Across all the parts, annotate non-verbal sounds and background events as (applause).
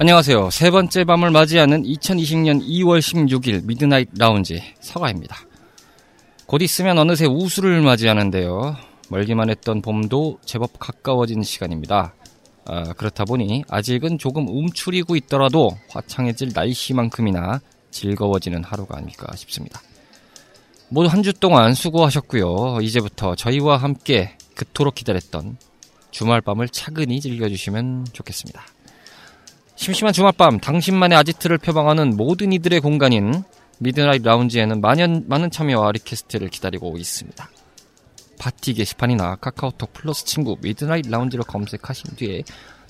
안녕하세요. 세 번째 밤을 맞이하는 2020년 2월 16일 Midnight Lounge 서가입니다. 곧 있으면 어느새 우수를 맞이하는데요. 멀기만 했던 봄도 제법 가까워진 시간입니다. 아, 그렇다 보니 아직은 조금 움츠리고 있더라도 화창해질 날씨만큼이나 즐거워지는 하루가 아닐까 싶습니다. 모두 한 주 동안 수고하셨고요. 이제부터 저희와 함께 그토록 기다렸던 주말 밤을 차근히 즐겨주시면 좋겠습니다. 심심한 주말밤 당신만의 아지트를 표방하는 모든 이들의 공간인 미드나잇 라운지에는 많은, 많은 참여와 request를 기다리고 있습니다. 파티 게시판이나 카카오톡 플러스 친구 미드나잇 라운지를 검색하신 뒤에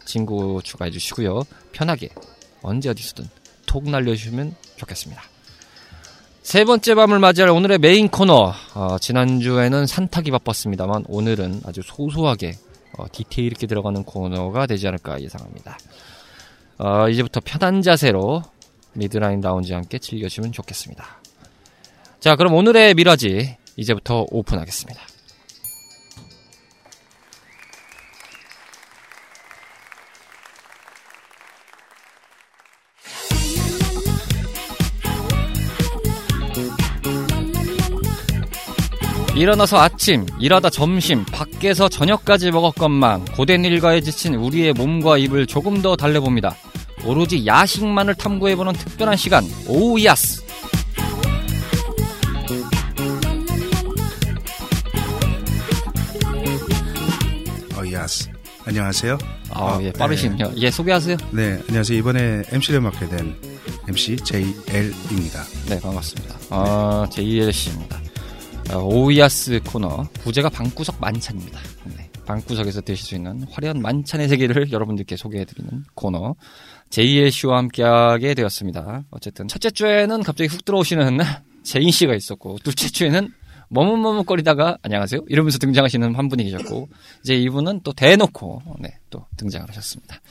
친구 추가해 주시고요. 편하게 언제 어디서든 톡 날려주시면 좋겠습니다. 세 번째 밤을 맞이할 오늘의 메인 코너. 어, 지난주에는 산타기 바빴습니다만 오늘은 아주 소소하게 어, 디테일 있게 들어가는 코너가 되지 않을까 예상합니다. 어, 이제부터 편한 자세로 미드라인 라운지와 함께 즐겨주시면 좋겠습니다. 자, 그럼 오늘의 미라지 이제부터 오픈하겠습니다. 일어나서 아침, 일하다 점심, 밖에서 저녁까지 먹었건만 고된 일과에 지친 우리의 몸과 입을 조금 더 달래봅니다. 오로지 야식만을 탐구해보는 특별한 시간, 오야스! 어, 야스. 안녕하세요. 아, 어, 예, 빠르시네요. 예, 소개하세요. 네, 안녕하세요. 이번에 MC를 맡게 된 MC JL입니다. 네, 반갑습니다. 아, JLC입니다. 아, 오야스 코너, 부제가 방구석 만찬입니다. 네, 방구석에서 드실 수 있는 화려한 만찬의 세계를 여러분들께 소개해드리는 코너, JL 씨와 함께하게 되었습니다. 어쨌든, 첫째 주에는 갑자기 훅 들어오시는 (laughs) 제인 씨가 있었고, 둘째 주에는 머뭇머뭇거리다가 안녕하세요 이러면서 등장하시는 한 분이 계셨고 이제 이분은 또 대놓고 네, 또 등장을 하셨습니다.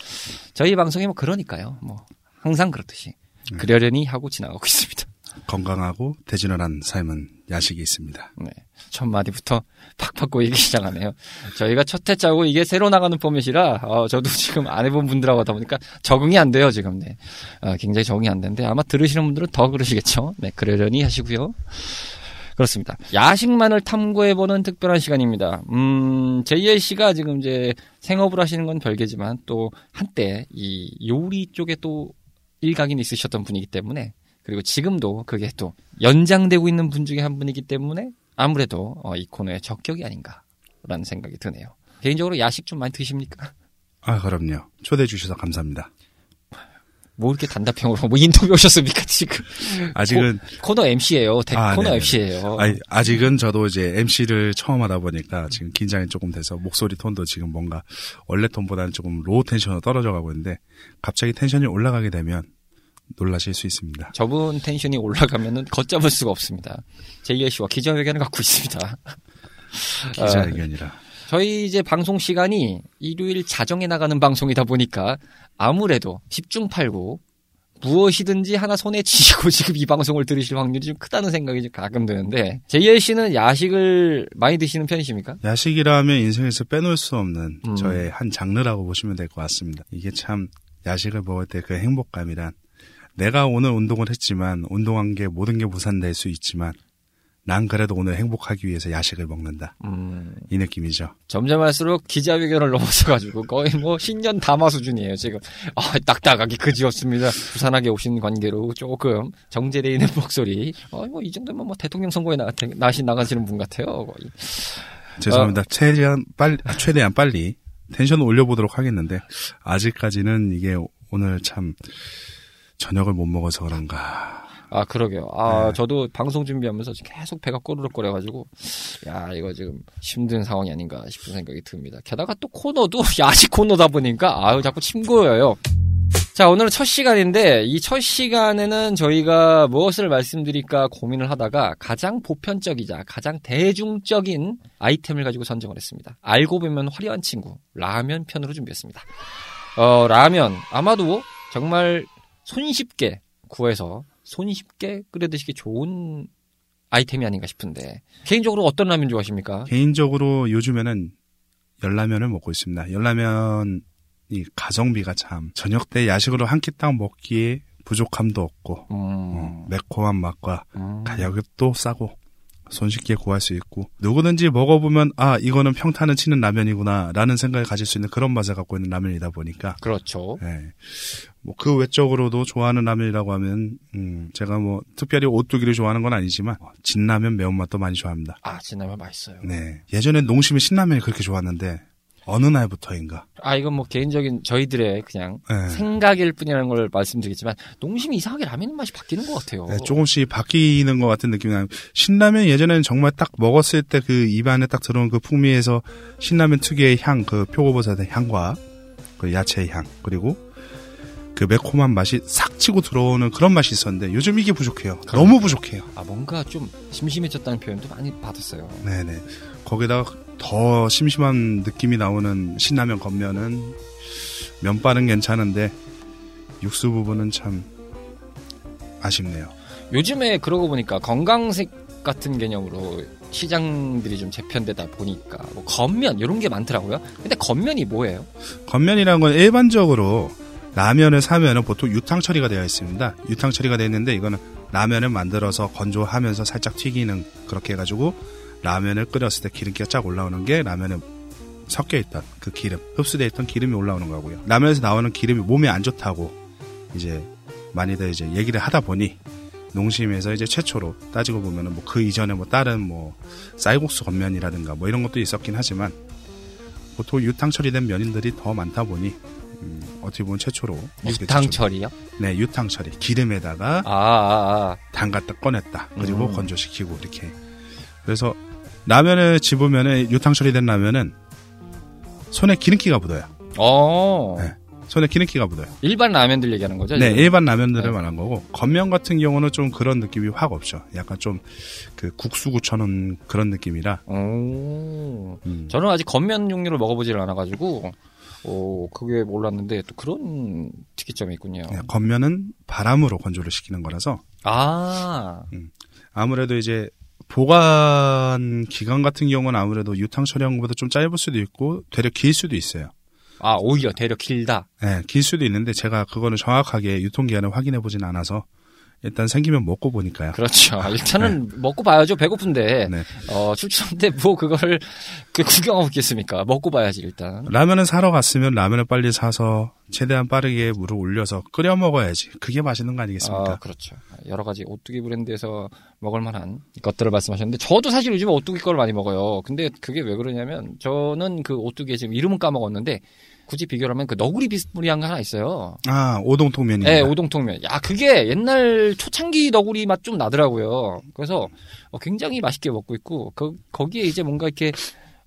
저희 방송이 뭐 그러니까요. 뭐 항상 그렇듯이 그러려니 하고 지나가고 있습니다. 건강하고 돼지런한 삶은 야식이 있습니다. 네. 첫 마디부터 팍팍 꼬이기 시작하네요. 저희가 첫 회짜고 이게 새로 나가는 포맷이라 어, 저도 지금 안 해본 분들하고 하다 보니까 적응이 안 돼요 지금. 네. 어, 굉장히 적응이 안 되는데 아마 들으시는 분들은 더 그러시겠죠. 네, 그러려니 하시고요. 그렇습니다. 야식만을 탐구해보는 특별한 시간입니다. 음, JLC가 지금 이제 생업을 하시는 건 별개지만 또 한때 이 요리 쪽에 또 일각이 있으셨던 분이기 때문에 그리고 지금도 그게 또 연장되고 있는 분 중에 한 분이기 때문에 아무래도 어, 이 코너의 적격이 아닌가라는 생각이 드네요. 개인적으로 야식 좀 많이 드십니까? 아, 그럼요. 초대해 주셔서 감사합니다. 뭐 이렇게 단답형으로 뭐 인터뷰 오셨습니까 지금? 아직은 코, 너 MC예요. 대, 아, 코너 네네. MC예요. 아니, 아직은 저도 이제 MC를 처음 하다 보니까 지금 긴장이 조금 돼서 목소리 톤도 지금 뭔가 원래 톤보다는 조금 low tension으로 떨어져 가고 있는데 갑자기 텐션이 올라가게 되면 놀라실 수 있습니다. 저분 텐션이 올라가면은 걷잡을 수가 없습니다. JLC와 기자회견을 갖고 있습니다. (laughs) 기자회견이라. 저희 이제 방송 시간이 일요일 자정에 나가는 방송이다 보니까 아무래도 10중 8구 무엇이든지 하나 손에 쥐고 (laughs) 지금 이 방송을 들으실 확률이 좀 크다는 생각이 좀 가끔 드는데 JLC는 야식을 많이 드시는 편이십니까? 야식이라면 인생에서 빼놓을 수 없는 음. 저의 한 장르라고 보시면 될 것 같습니다. 이게 참 야식을 먹을 때 그 행복감이란 내가 오늘 운동을 했지만 운동한 게 모든 게 무산될 수 있지만 난 그래도 오늘 행복하기 위해서 야식을 먹는다. 음, 이 느낌이죠. 점점 할수록 기자회견을 넘어서가지고 거의 뭐 신년 담화 수준이에요 지금. 아, 딱딱하게 그지었습니다. 부산하게 오신 관계로 조금 정제돼 있는 목소리. 어, 뭐이 정도면 뭐 대통령 선거에 나, 나시 나가시는 분 같아요. 거의. 죄송합니다. 어. 최대한 빨리, 아, 최대한 빨리 텐션을 올려보도록 하겠는데 아직까지는 이게 오늘 참 저녁을 못 먹어서 그런가. 아, 그러게요. 아, 네. 저도 방송 준비하면서 계속 배가 꼬르륵거려 가지고, 야, 이거 지금 힘든 상황이 아닌가 싶은 생각이 듭니다. 게다가 또 코너도 (laughs) 야식 코너다 보니까, 아유, 자꾸 침 고여요. 자, 오늘은 첫 시간인데, 이 첫 시간에는 저희가 무엇을 말씀드릴까 고민을 하다가 가장 보편적이자 가장 대중적인 아이템을 가지고 선정을 했습니다. 알고 보면 화려한 친구, 라면 편으로 준비했습니다. 어, 라면. 아마도 정말 손쉽게 구해서 손쉽게 끓여 드시기 좋은 아이템이 아닌가 싶은데 개인적으로 어떤 라면 좋아하십니까? 개인적으로 요즘에는 열라면을 먹고 있습니다. 열라면이 가성비가 참 저녁 때 야식으로 한 끼 딱 먹기에 부족함도 없고 음, 어, 매콤한 맛과 음. 가격도 싸고 손쉽게 구할 수 있고 누구든지 먹어보면 아 이거는 평탄을 치는 라면이구나 라는 생각을 가질 수 있는 그런 맛을 갖고 있는 라면이다 보니까 그렇죠. 예. 뭐그 외적으로도 좋아하는 라면이라고 하면 음 제가 뭐 특별히 오뚜기를 좋아하는 건 아니지만 어, 진라면 매운맛도 많이 좋아합니다. 아 진라면 맛있어요. 네 예전에 농심의 신라면이 그렇게 좋았는데 어느 날부터인가 아 이건 뭐 개인적인 저희들의 그냥 예. 생각일 뿐이라는 걸 말씀드리겠지만 농심이 이상하게 라면 맛이 바뀌는 것 같아요. 네, 조금씩 바뀌는 것 같은 느낌이 나요. 신라면 예전에는 정말 딱 먹었을 때 그 입안에 딱 들어온 그 풍미에서 신라면 특유의 향, 그 표고버섯의 향과 그 야채의 향, 그리고 그 매콤한 맛이 싹 치고 들어오는 그런 맛이 있었는데 요즘 이게 부족해요. 너무 부족해요. 아 뭔가 좀 심심해졌다는 표현도 많이 받았어요. 네네. 거기다가 더 심심한 느낌이 나오는 신라면 겉면은 면발은 괜찮은데 육수 부분은 참 아쉽네요. 요즘에 그러고 보니까 건강색 같은 개념으로 시장들이 좀 재편되다 보니까 뭐 겉면 이런 게 많더라고요. 근데 겉면이 뭐예요? 겉면이라는 건 일반적으로 라면을 사면은 보통 유탕 처리가 되어 있습니다. 유탕 처리가 되어 있는데 이거는 라면을 만들어서 건조하면서 살짝 튀기는 그렇게 해가지고 라면을 끓였을 때 기름기가 쫙 올라오는 게 라면에 섞여 있던 그 기름, 흡수되어 있던 기름이 올라오는 거고요. 라면에서 나오는 기름이 몸에 안 좋다고 이제 많이들 이제 얘기를 하다 보니 농심에서 이제 최초로 따지고 보면은 뭐 그 이전에 뭐 다른 뭐 쌀국수 겉면이라든가 뭐 이런 것도 있었긴 하지만 보통 유탕 처리된 면인들이 더 많다 보니 음, 어떻게 보면 최초로 유탕. 처리요? 네 유탕 처리 기름에다가 아, 아, 아. 담갔다 꺼냈다 그리고 음. 건조시키고 이렇게 그래서 라면을 집으면은 유탕 처리된 라면은 손에 기름기가 묻어요 어. 네. 손에 기름기가 묻어요 일반 라면들 얘기하는 거죠? 네 지금? 일반 라면들을 네. 말한 거고 겉면 같은 경우는 좀 그런 느낌이 확 없죠 약간 좀 그 국수구처럼 그런 느낌이라 오. 음. 저는 아직 겉면 종류를 먹어보질 않아가지고, 오, 그게 몰랐는데, 또 그런 특이점이 있군요. 네, 겉면은 바람으로 건조를 시키는 거라서 아, 아무래도 이제 보관 기간 같은 경우는 아무래도 유탕 처리한것보다 좀 짧을 수도 있고 되려 길 수도 있어요. 아, 오히려 되려 길다. 네, 길 수도 있는데 제가 그거는 정확하게 유통 기한을 확인해 보진 않아서 일단 생기면 먹고 보니까요. 그렇죠. 일단은 먹고 봐야죠. 배고픈데, 네. 어, 출출한데 뭐 그걸 그 구경하고 있겠습니까? 먹고 봐야지, 일단. 라면을 사러 갔으면 라면을 빨리 사서 최대한 빠르게 물을 올려서 끓여 먹어야지. 그게 맛있는 거 아니겠습니까? 아, 그렇죠. 여러 가지 오뚜기 브랜드에서 먹을 만한 것들을 말씀하셨는데, 저도 사실 요즘에 오뚜기 걸 많이 먹어요. 근데 그게 왜 그러냐면, 저는 그 오뚜기의 지금 이름은 까먹었는데, 굳이 비교를 하면 그 너구리 비스무리한 거 하나 있어요. 아, 오동통면입니다. 네, 오동통면. 야, 그게 옛날 초창기 너구리 맛 좀 나더라고요. 그래서 어, 굉장히 맛있게 먹고 있고, 그, 거기에 이제 뭔가 이렇게,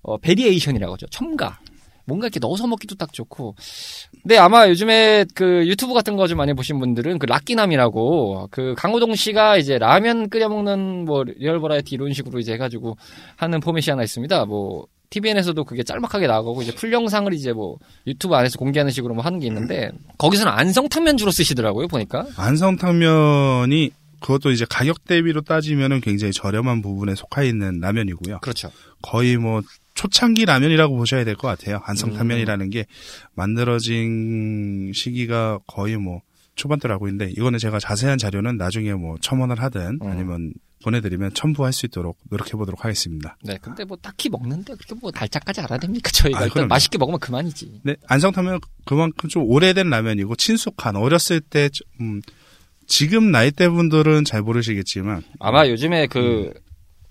어, variation이라고 하죠. 첨가. 뭔가 이렇게 넣어서 먹기도 딱 좋고. 근데 아마 요즘에 그 유튜브 같은 거 좀 많이 보신 분들은 그 라끼남이라고 그 강호동 씨가 이제 라면 끓여 먹는 뭐 real variety 이런 식으로 이제 해가지고 하는 포맷이 하나 있습니다. 뭐 TVN에서도 그게 짤막하게 나가고 이제 full 영상을 이제 뭐 유튜브 안에서 공개하는 식으로 뭐 하는 게 있는데 거기서는 안성탕면 주로 쓰시더라고요 보니까. 안성탕면이 그것도 이제 가격 대비로 따지면은 굉장히 저렴한 부분에 속해 있는 라면이고요. 그렇죠. 거의 뭐 초창기 라면이라고 보셔야 될 것 같아요. 안성탕면이라는 음. 게 만들어진 시기가 거의 뭐 초반대라고 있는데 이거는 제가 자세한 자료는 나중에 뭐 첨언을 하든 음. 아니면 보내드리면 첨부할 수 있도록 노력해 보도록 하겠습니다. 네, 근데 뭐 딱히 먹는데 그렇게 뭐 달짝까지 알아야 됩니까? 저희가 아, 일단 그럼요. 맛있게 먹으면 그만이지. 네, 안성탕면 그만큼 좀 오래된 라면이고 친숙한 어렸을 때 음, 지금 나이대 분들은 잘 모르시겠지만 아마 요즘에 그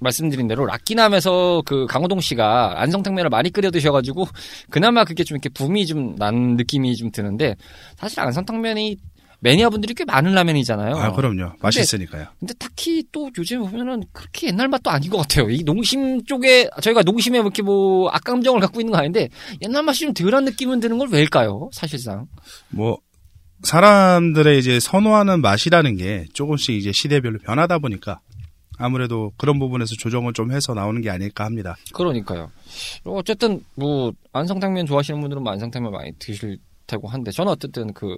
말씀드린 대로 락기남에서 그 강호동 씨가 안성탕면을 많이 끓여 드셔가지고 그나마 그게 좀 이렇게 붐이 좀 난 느낌이 좀 드는데 사실 안성탕면이 매니아 분들이 꽤 많은 라면이잖아요. 아, 그럼요. 맛있으니까요. 근데 딱히 또 요즘 보면은 그렇게 옛날 맛도 아닌 것 같아요. 이 농심 쪽에 저희가 농심에 이렇게 뭐 악감정을 갖고 있는 거 아닌데 옛날 맛이 좀 덜한 느낌은 드는 걸 왜일까요? 사실상. 뭐 사람들의 이제 선호하는 맛이라는 게 조금씩 이제 시대별로 변하다 보니까 아무래도 그런 부분에서 조정을 좀 해서 나오는 게 아닐까 합니다. 그러니까요. 어쨌든 뭐 안성탕면 좋아하시는 분들은 뭐 안성탕면 많이 드실 테고 한데 저는 어쨌든 그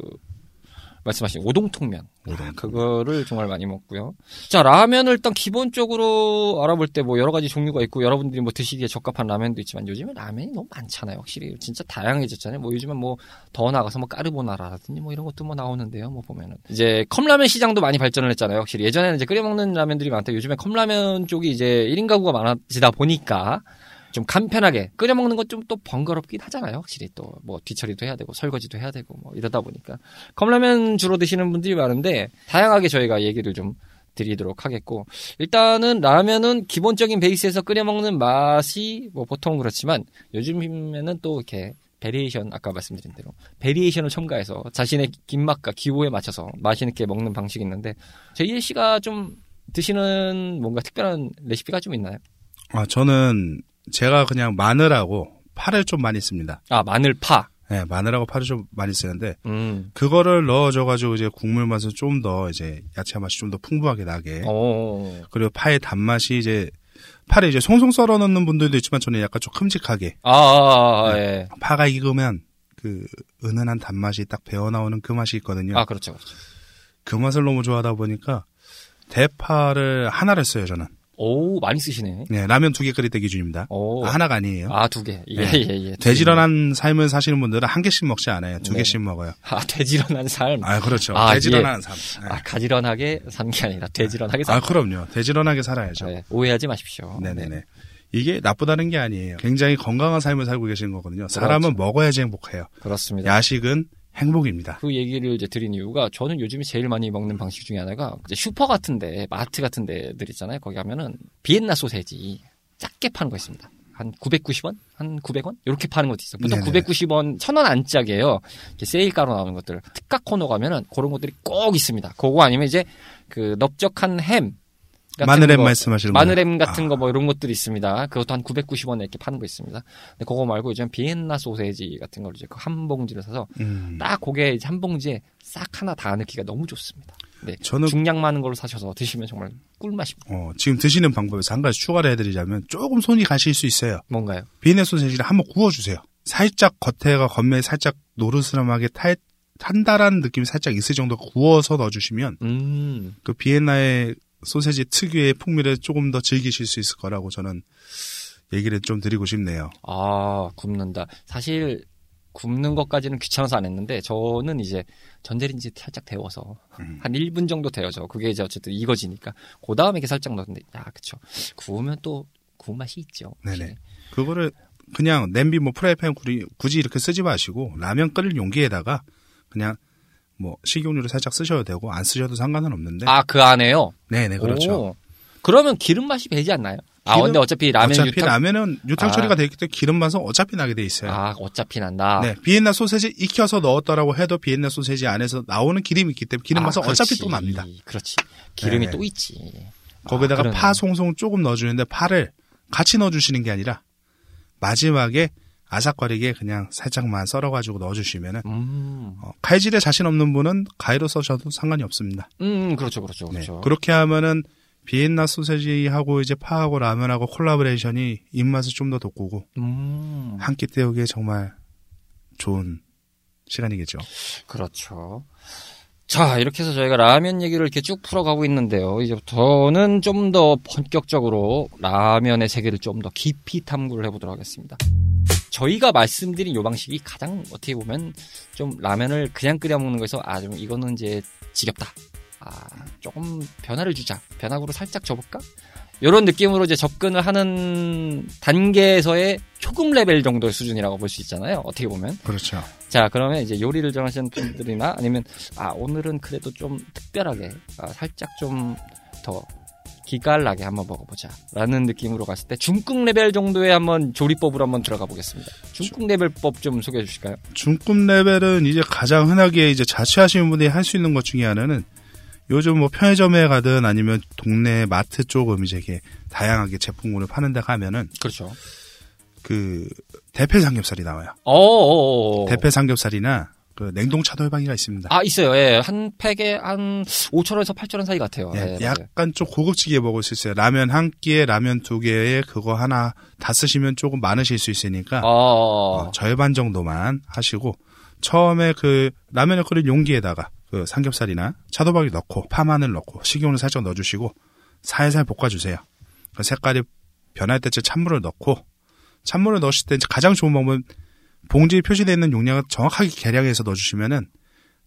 말씀하신 오동통면. 오동통면. 그거를 정말 많이 먹고요. 자, 라면을 일단 기본적으로 알아볼 때 뭐 여러 가지 종류가 있고 여러분들이 뭐 드시기에 적합한 라면도 있지만 요즘에 라면이 너무 많잖아요. 확실히 진짜 다양해졌잖아요. 뭐 요즘은 뭐 더 나가서 뭐 까르보나라라든지 뭐 이런 것도 뭐 나오는데요. 뭐 보면은 이제 컵라면 시장도 많이 발전을 했잖아요. 확실히 예전에는 이제 끓여 먹는 라면들이 많다. 요즘에 컵라면 쪽이 이제 1인 가구가 많아지다 보니까 좀 간편하게 끓여 먹는 것좀또 번거롭긴 하잖아요. 확실히 또 뭐 뒤처리도 해야 되고 설거지도 해야 되고 뭐 이러다 보니까 컵라면 주로 드시는 분들이 많은데 다양하게 저희가 얘기를 좀 드리도록 하겠고 일단은 라면은 기본적인 베이스에서 끓여 먹는 맛이 뭐 보통 그렇지만 요즘에는 또 이렇게 variation 아까 말씀드린 대로 variation을 첨가해서 자신의 입맛과 기호에 맞춰서 맛있게 먹는 방식이 있는데 JL 씨가 좀 드시는 뭔가 특별한 레시피가 좀 있나요? 아, 저는 제가 그냥 마늘하고 파를 좀 많이 씁니다. 아 마늘 파. 네, 마늘하고 파를 좀 많이 쓰는데 음. 그거를 넣어줘가지고 이제 국물 맛을 좀 더 이제 야채 맛이 좀 더 풍부하게 나게 어. 그리고 파의 단맛이 이제 파를 이제 송송 썰어 넣는 분들도 있지만 저는 약간 좀 큼직하게 아, 아, 아, 예. 파가 익으면 그 은은한 단맛이 딱 배어 나오는 그 맛이 있거든요. 아 그렇죠, 그렇죠. 그 맛을 너무 좋아하다 보니까 대파를 하나를 써요 저는. 오 많이 쓰시네. 네, 라면 두 개 끓일 때 기준입니다. 오. 아, 하나가 아니에요. 아 두 개. 예, 네. 예, 예. 돼지런한 삶을 사시는 분들은 한 개씩 먹지 않아요. 두 네. 개씩 먹어요. 아 돼지런한 삶. 아, 그렇죠. 아, 돼지런한 삶. 네. 아 가지런하게 산 게 아니라 돼지런하게 산. 아, 그럼요. 돼지런하게 살아야죠. 네, 오해하지 마십시오. 네네네. 이게 나쁘다는 게 아니에요. 굉장히 건강한 삶을 살고 계시는 거거든요. 사람은 먹어야지 행복해요. 그렇습니다. 야식은 행복입니다. 그 얘기를 이제 드린 이유가 저는 요즘에 제일 많이 먹는 방식 중에 하나가 이제 슈퍼 같은데 마트 같은 데들 있잖아요. 거기 가면은 비엔나 소세지 작게 파는 거 있습니다. 한 990원? 한 900원? 이렇게 파는 것도 있어요. 보통 네네. 990원, 1000원 안짝이에요. 세일가로 나오는 것들. 특가 코너 가면은 그런 것들이 꼭 있습니다. 그거 아니면 이제 그 넓적한 햄. 마늘햄 거, 말씀하시는 마늘햄? 같은 아. 거뭐 이런 것들이 있습니다. 그것도 한 990원에 이렇게 파는 거 있습니다. 근데 그거 말고 요즘 비엔나 소세지 같은 걸 이제 그한 봉지를 사서 음. 딱 이제 한 봉지에 싹 하나 다 넣기가 너무 좋습니다. 네. 저는 중량 많은 걸로 사셔서 드시면 정말 꿀맛입니다. 어, 지금 드시는 방법에서 한 가지 추가를 해드리자면 조금 손이 가실 수 있어요. 뭔가요? 비엔나 소세지를 한번 구워주세요. 살짝 겉에가 겉면에 살짝 노르스름하게 탈, 탄달한 느낌이 살짝 있을 정도 구워서 넣어주시면 음, 그 비엔나의 소세지 특유의 풍미를 조금 더 즐기실 수 있을 거라고 저는 얘기를 좀 드리고 싶네요. 아, 굽는다. 사실, 굽는 것까지는 귀찮아서 안 했는데, 저는 이제 전자레인지 살짝 데워서, 음. 한 1분 정도 데워져. 그게 이제 어쨌든 익어지니까. 그 다음에 이렇게 살짝 넣었는데, 야, 그쵸. 구우면 또, 구운 맛이 있죠. 네네. 그거를 그냥 냄비 뭐 프라이팬 굳이, 굳이 이렇게 쓰지 마시고 라면 끓일 용기에다가 그냥 뭐 식용유를 살짝 쓰셔도 되고 안 쓰셔도 상관은 없는데 아, 그 안에요? 네네 그렇죠. 오. 그러면 기름 맛이 배지 않나요? 아, 기름- 근데 어차피 라면 어차피 유통. 라면은 유탕 아. 처리가 되기 때문에 기름 맛은 어차피 나게 돼 있어요. 아, 어차피 난다. 네, 비엔나 소세지 익혀서 넣었더라고 해도 비엔나 소세지 안에서 나오는 기름이 있기 때문에 기름 아, 맛은 어차피 그렇지. 또 납니다. 그렇지. 기름이 네. 또 있지. 거기다가 아. 파 송송 조금 넣어주는데 파를 같이 넣어주시는 게 아니라 마지막에 아삭거리게 그냥 살짝만 썰어가지고 넣어주시면은 음, 어, 칼질에 자신 없는 분은 가위로 써셔도 상관이 없습니다. 음, 그렇죠, 그렇죠, 네. 그렇죠. 그렇게 하면은 비엔나 소세지하고 이제 파하고 라면하고 collaboration이 입맛을 좀 더 돋구고 음, 한끼 때우기에 정말 좋은 시간이겠죠. 그렇죠. 자, 이렇게 해서 저희가 라면 얘기를 이렇게 쭉 풀어가고 있는데요. 이제부터는 좀 더 본격적으로 라면의 세계를 좀 더 깊이 탐구를 해보도록 하겠습니다. 저희가 말씀드린 요 방식이 가장 어떻게 보면 좀 라면을 그냥 끓여 먹는 거에서 아, 좀 이거는 이제 지겹다. 아, 조금 변화를 주자. 변화구로 살짝 줘볼까? 이런 느낌으로 이제 접근을 하는 단계에서의 초급 레벨 정도의 수준이라고 볼 수 있잖아요. 어떻게 보면. 그렇죠. 자, 그러면 이제 요리를 정하시는 분들이나 아니면 아, 오늘은 그래도 좀 특별하게 아, 살짝 좀 더 기깔 나게 한번 먹어보자. 라는 느낌으로 갔을 때 중급 레벨 정도의 한번 조리법으로 한번 들어가 보겠습니다. 중급 레벨법 좀 소개해 주실까요? 중급 레벨은 이제 가장 흔하게 이제 자취하시는 분들이 할 수 있는 것 중에 하나는 요즘 뭐 편의점에 가든 아니면 동네 마트 쪽 음식에 다양하게 제품군을 파는 데 가면은 그렇죠. 그 대패 삼겹살이 나와요. 어어어. 대패 삼겹살이나 그 냉동 차돌박이가 있습니다. 아, 있어요. 예. 한 팩에 한 5천 원에서 8천 원 사이 같아요. 예, 예. 약간 좀 고급지게 먹을 수 있어요. 라면 한 끼에 라면 두 개에 그거 하나 다 쓰시면 조금 많으실 수 있으니까 어, 어, 어, 절반 정도만 하시고 처음에 그 라면을 끓인 용기에다가 그 삼겹살이나 차돌박이 넣고 파마늘 넣고 식용유 살짝 넣어주시고 살살 볶아주세요. 그 색깔이 변할 때쯤 찬물을 넣고 찬물을 넣으실 때 가장 좋은 방법은 봉지에 표시되어 있는 용량을 정확하게 계량해서 넣어주시면은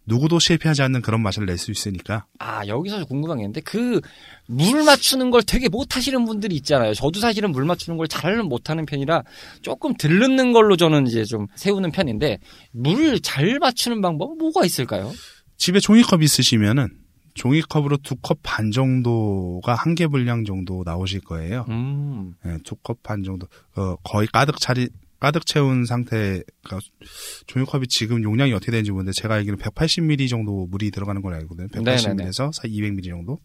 누구도 실패하지 않는 그런 맛을 낼 수 있으니까 아, 여기서 궁금한 게 있는데, 그, 물 맞추는 걸 되게 못 하시는 분들이 있잖아요. 저도 사실은 물 맞추는 걸 잘은 못하는 편이라 조금 들르는 걸로 저는 이제 좀 세우는 편인데, 물 잘 맞추는 방법은 뭐가 있을까요? 집에 종이컵 있으시면은 종이컵으로 두 컵 반 정도가 한 개 분량 정도 나오실 거예요. 음, 네, 두컵 반 정도. 어, 거의 가득 차리, 가득 채운 상태가, 종이컵이 지금 용량이 어떻게 되는지 모르는데, 제가 알기로는 180ml 정도 물이 들어가는 걸로 알거든요. 네네네. 180ml에서 200ml 정도?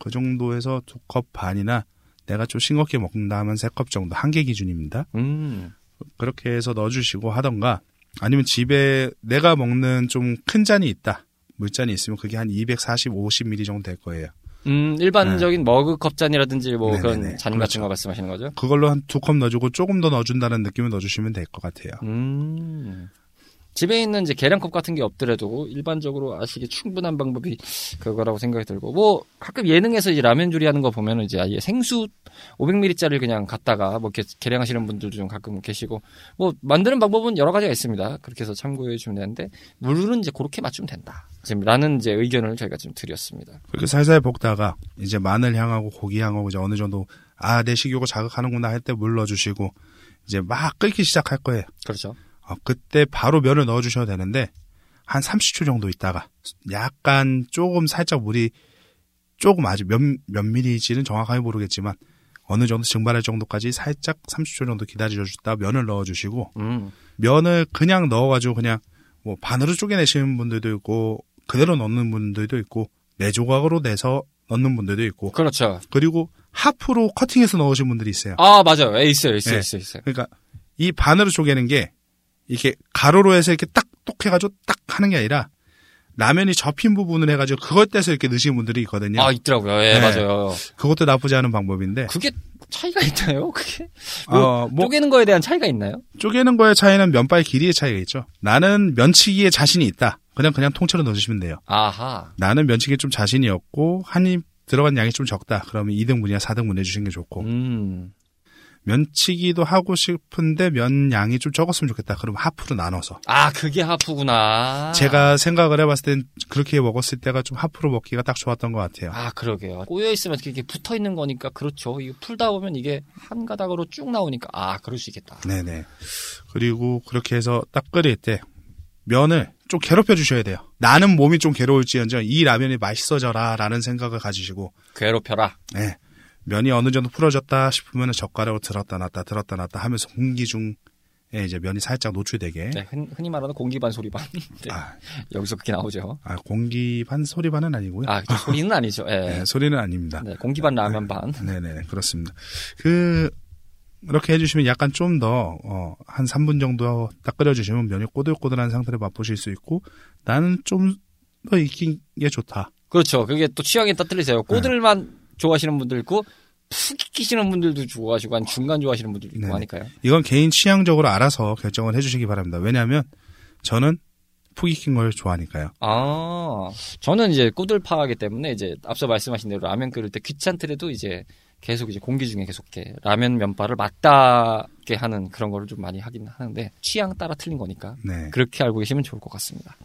그 정도에서 두 컵 반이나, 내가 좀 싱겁게 먹는다 하면 세 컵 정도, 한 개 기준입니다. 음. 그렇게 해서 넣어주시고 하던가, 아니면 집에 내가 먹는 좀 큰 잔이 있다. 물잔이 있으면 그게 한 240, 50ml 정도 될 거예요. 음, 일반적인 머그컵 잔이라든지 뭐 네네네. 그런 잔 같은 그렇죠. 거 말씀하시는 거죠? 그걸로 한 두 컵 넣어주고 조금 더 넣어준다는 느낌을 넣어주시면 될 것 같아요. 음. 집에 있는 이제 계량컵 같은 게 없더라도 일반적으로 아시기 충분한 방법이 그거라고 생각이 들고 뭐 가끔 예능에서 이제 라면 조리하는 거 보면은 이제 아예 생수 500ml짜리를 그냥 갖다가 뭐 이렇게 계량하시는 분들도 좀 가끔 계시고 뭐 만드는 방법은 여러 가지가 있습니다. 그렇게 해서 참고해 주면 되는데 물은 이제 그렇게 맞추면 된다. 지금 라는 이제 의견을 저희가 좀 드렸습니다. 그렇게 살살 볶다가 이제 마늘 향하고 고기 향하고 이제 어느 정도 아 내 식욕을 자극하는구나 할 때 물 넣어주시고 이제 막 끓기 시작할 거예요. 그렇죠. 어, 그때 바로 면을 넣어주셔도 되는데 한 30초 정도 있다가 약간 조금 살짝 물이 조금 아주 몇, 몇 미리지는 정확하게 모르겠지만 어느 정도 증발할 정도까지 살짝 30초 정도 기다려주다 면을 넣어주시고 음. 면을 그냥 넣어가지고 그냥 뭐 반으로 쪼개내시는 분들도 있고 그대로 넣는 분들도 있고 네 조각으로 내서 넣는 분들도 있고 그렇죠. 그리고 하프로 커팅해서 넣으신 분들이 있어요. 아 맞아요. 예, 있어요, 있어요, 네. 있어요, 있어요. 그러니까 이 반으로 쪼개는 게 이렇게 가로로 해서 이렇게 딱 똑 해가지고 딱 하는 게 아니라 라면이 접힌 부분을 해가지고 그걸 떼서 이렇게 넣으시는 분들이 있거든요. 아 있더라고요. 예, 네. 맞아요. 그것도 나쁘지 않은 방법인데 그게 차이가 있나요? 그게 뭐 어, 뭐 쪼개는 거에 대한 차이가 있나요? 쪼개는 거의 차이는 면발 길이의 차이가 있죠. 나는 면치기에 자신이 있다. 그냥 그냥 통째로 넣어주시면 돼요. 아하. 나는 면치기에 좀 자신이 없고 한 입 들어간 양이 좀 적다. 그러면 2등분이나 4등분 해주시는 게 좋고 음. 면치기도 하고 싶은데 면 양이 좀 적었으면 좋겠다. 그럼 하프로 나눠서 아 그게 하프구나. 제가 생각을 해봤을 땐 그렇게 먹었을 때가 좀 하프로 먹기가 딱 좋았던 것 같아요. 아 그러게요. 꼬여 있으면 이렇게 붙어 있는 거니까 그렇죠. 이거 풀다 보면 이게 한 가닥으로 쭉 나오니까 아 그럴 수 있겠다. 네네. 그리고 그렇게 해서 딱 끓일 때 면을 좀 괴롭혀 주셔야 돼요. 나는 몸이 좀 괴로울지언정 이 라면이 맛있어져라 라는 생각을 가지시고 괴롭혀라. 네. 면이 어느 정도 풀어졌다 싶으면 젓가락으로 들었다 놨다 들었다 놨다 하면서 공기 중에 이제 면이 살짝 노출되게 네, 흔, 흔히 말하는 공기 반 소리 반. (laughs) 네, 아, 여기서 그게 나오죠. 아, 공기 반 소리 반은 아니고요. 아그 소리는 아니죠. 예. 네, 소리는 아닙니다. 네, 공기 반 라면 반. 네 네 그렇습니다. 그 이렇게 해주시면 약간 좀 더 어, 한 3분 정도 딱 끓여주시면 면이 꼬들꼬들한 상태를 맛보실 수 있고 나는 좀 더 익힌 게 좋다. 그렇죠. 그게 또 취향에 따라 틀리세요. 꼬들만 좋아하시는 분들 있고 푹 익히시는 분들도 좋아하시고 한 중간 좋아하시는 분들도 있고 네네. 하니까요. 이건 개인 취향적으로 알아서 결정을 해주시기 바랍니다. 왜냐하면 저는 푹 익힌 걸 좋아하니까요. 아, 저는 이제 꼬들파하기 때문에 이제 앞서 말씀하신 대로 라면 끓일 때 귀찮더라도 이제 계속 이제 공기 중에 계속 이렇게 라면 면발을 맞닿게 하는 그런 거를 좀 많이 하긴 하는데 취향 따라 틀린 거니까 네. 그렇게 알고 계시면 좋을 것 같습니다.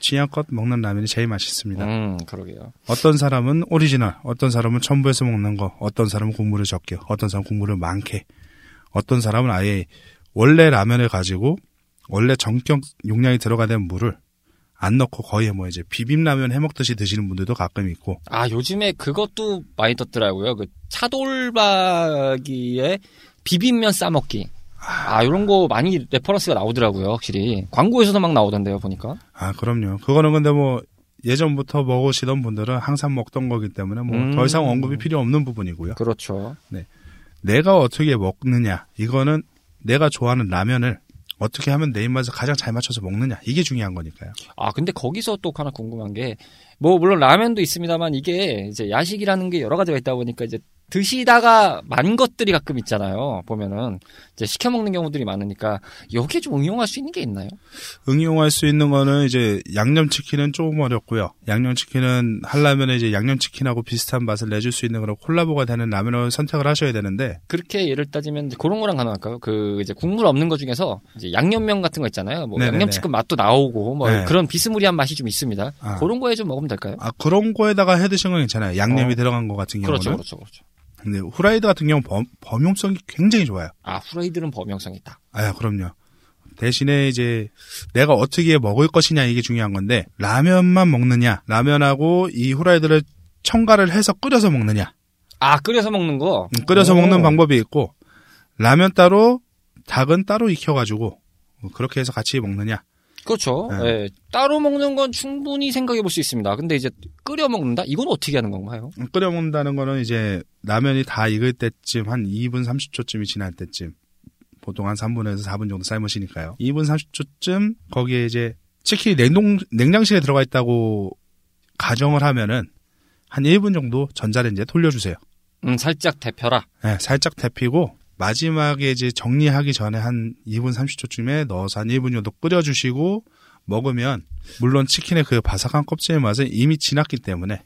취향껏 먹는 라면이 제일 맛있습니다. 음, 그러게요. 어떤 사람은 오리지널, 어떤 사람은 첨부해서 먹는 거, 어떤 사람은 국물을 적게, 어떤 사람은 국물을 많게, 어떤 사람은 아예 원래 라면을 가지고 원래 정격 용량이 들어가야 되는 물을 안 넣고 거의 뭐 이제 비빔라면 해 먹듯이 드시는 분들도 가끔 있고. 아, 요즘에 그것도 많이 떴더라고요. 그 차돌박이에 비빔면 싸먹기. 아, 이런 거 많이 reference가 나오더라고요, 확실히. 광고에서도 막 나오던데요, 보니까. 아, 그럼요. 그거는 근데 뭐 예전부터 먹으시던 분들은 항상 먹던 거기 때문에 뭐더 음. 이상 언급이 필요 없는 부분이고요. 그렇죠. 내가 어떻게 먹느냐. 이거는 내가 좋아하는 라면을 어떻게 하면 내 입맛에 가장 잘 맞춰서 먹느냐. 이게 중요한 거니까요. 아, 근데 거기서 또 하나 궁금한 게, 뭐, 물론 라면도 있습니다만, 이게 이제 야식이라는 게 여러 가지가 있다 보니까 이제 드시다가 만 것들이 가끔 있잖아요. 보면은, 이제 시켜 먹는 경우들이 많으니까, 여기에 좀 응용할 수 있는 게 있나요? 응용할 수 있는 거는 이제 양념치킨은 조금 어렵고요. 양념치킨은 하려면 이제 양념치킨하고 비슷한 맛을 내줄 수 있는 그런 콜라보가 되는 라면을 선택을 하셔야 되는데 그렇게 예를 따지면 이제 그런 거랑 가능할까요? 그 이제 국물 없는 것 중에서 이제 양념면 같은 거 있잖아요. 뭐 네네네. 양념치킨 맛도 나오고 뭐 네. 그런 비스무리한 맛이 좀 있습니다. 아. 그런 거에 좀 먹으면 될까요? 아 그런 거에다가 해 드시는 건 괜찮아요. 양념이 어. 들어간 거 같은 경우는. 그렇죠, 그렇죠, 그렇죠. 근데 후라이드 같은 경우는 범, 범용성이 굉장히 좋아요. 아 후라이드는 범용성이 있다. 아, 그럼요. 대신에 이제 내가 어떻게 먹을 것이냐 이게 중요한 건데 라면만 먹느냐, 라면하고 이 후라이드를 첨가를 해서 끓여서 먹느냐, 아 끓여서 먹는 거. 음, 끓여서 오. 먹는 방법이 있고 라면 따로, 닭은 따로 익혀가지고 그렇게 해서 같이 먹느냐. 그렇죠. 네. 예, 따로 먹는 건 충분히 생각해 볼 수 있습니다. 근데 이제 끓여 먹는다? 이건 어떻게 하는 건가요? 음, 끓여 먹는다는 거는 이제 라면이 다 익을 때쯤 한 2분 30초쯤이 지날 때쯤 보통 한 3분에서 4분 정도 삶으시니까요. 2분 30초쯤 거기에 이제 치킨이 냉동 냉장실에 들어가 있다고 가정을 하면은 한 1분 정도 전자레인지에 돌려주세요. 음, 살짝 데펴라. 네, 살짝 데피고 마지막에 이제 정리하기 전에 한 2분 30초쯤에 넣어서 한 1분 정도 끓여주시고 먹으면 물론 치킨의 그 바삭한 껍질의 맛은 이미 지났기 때문에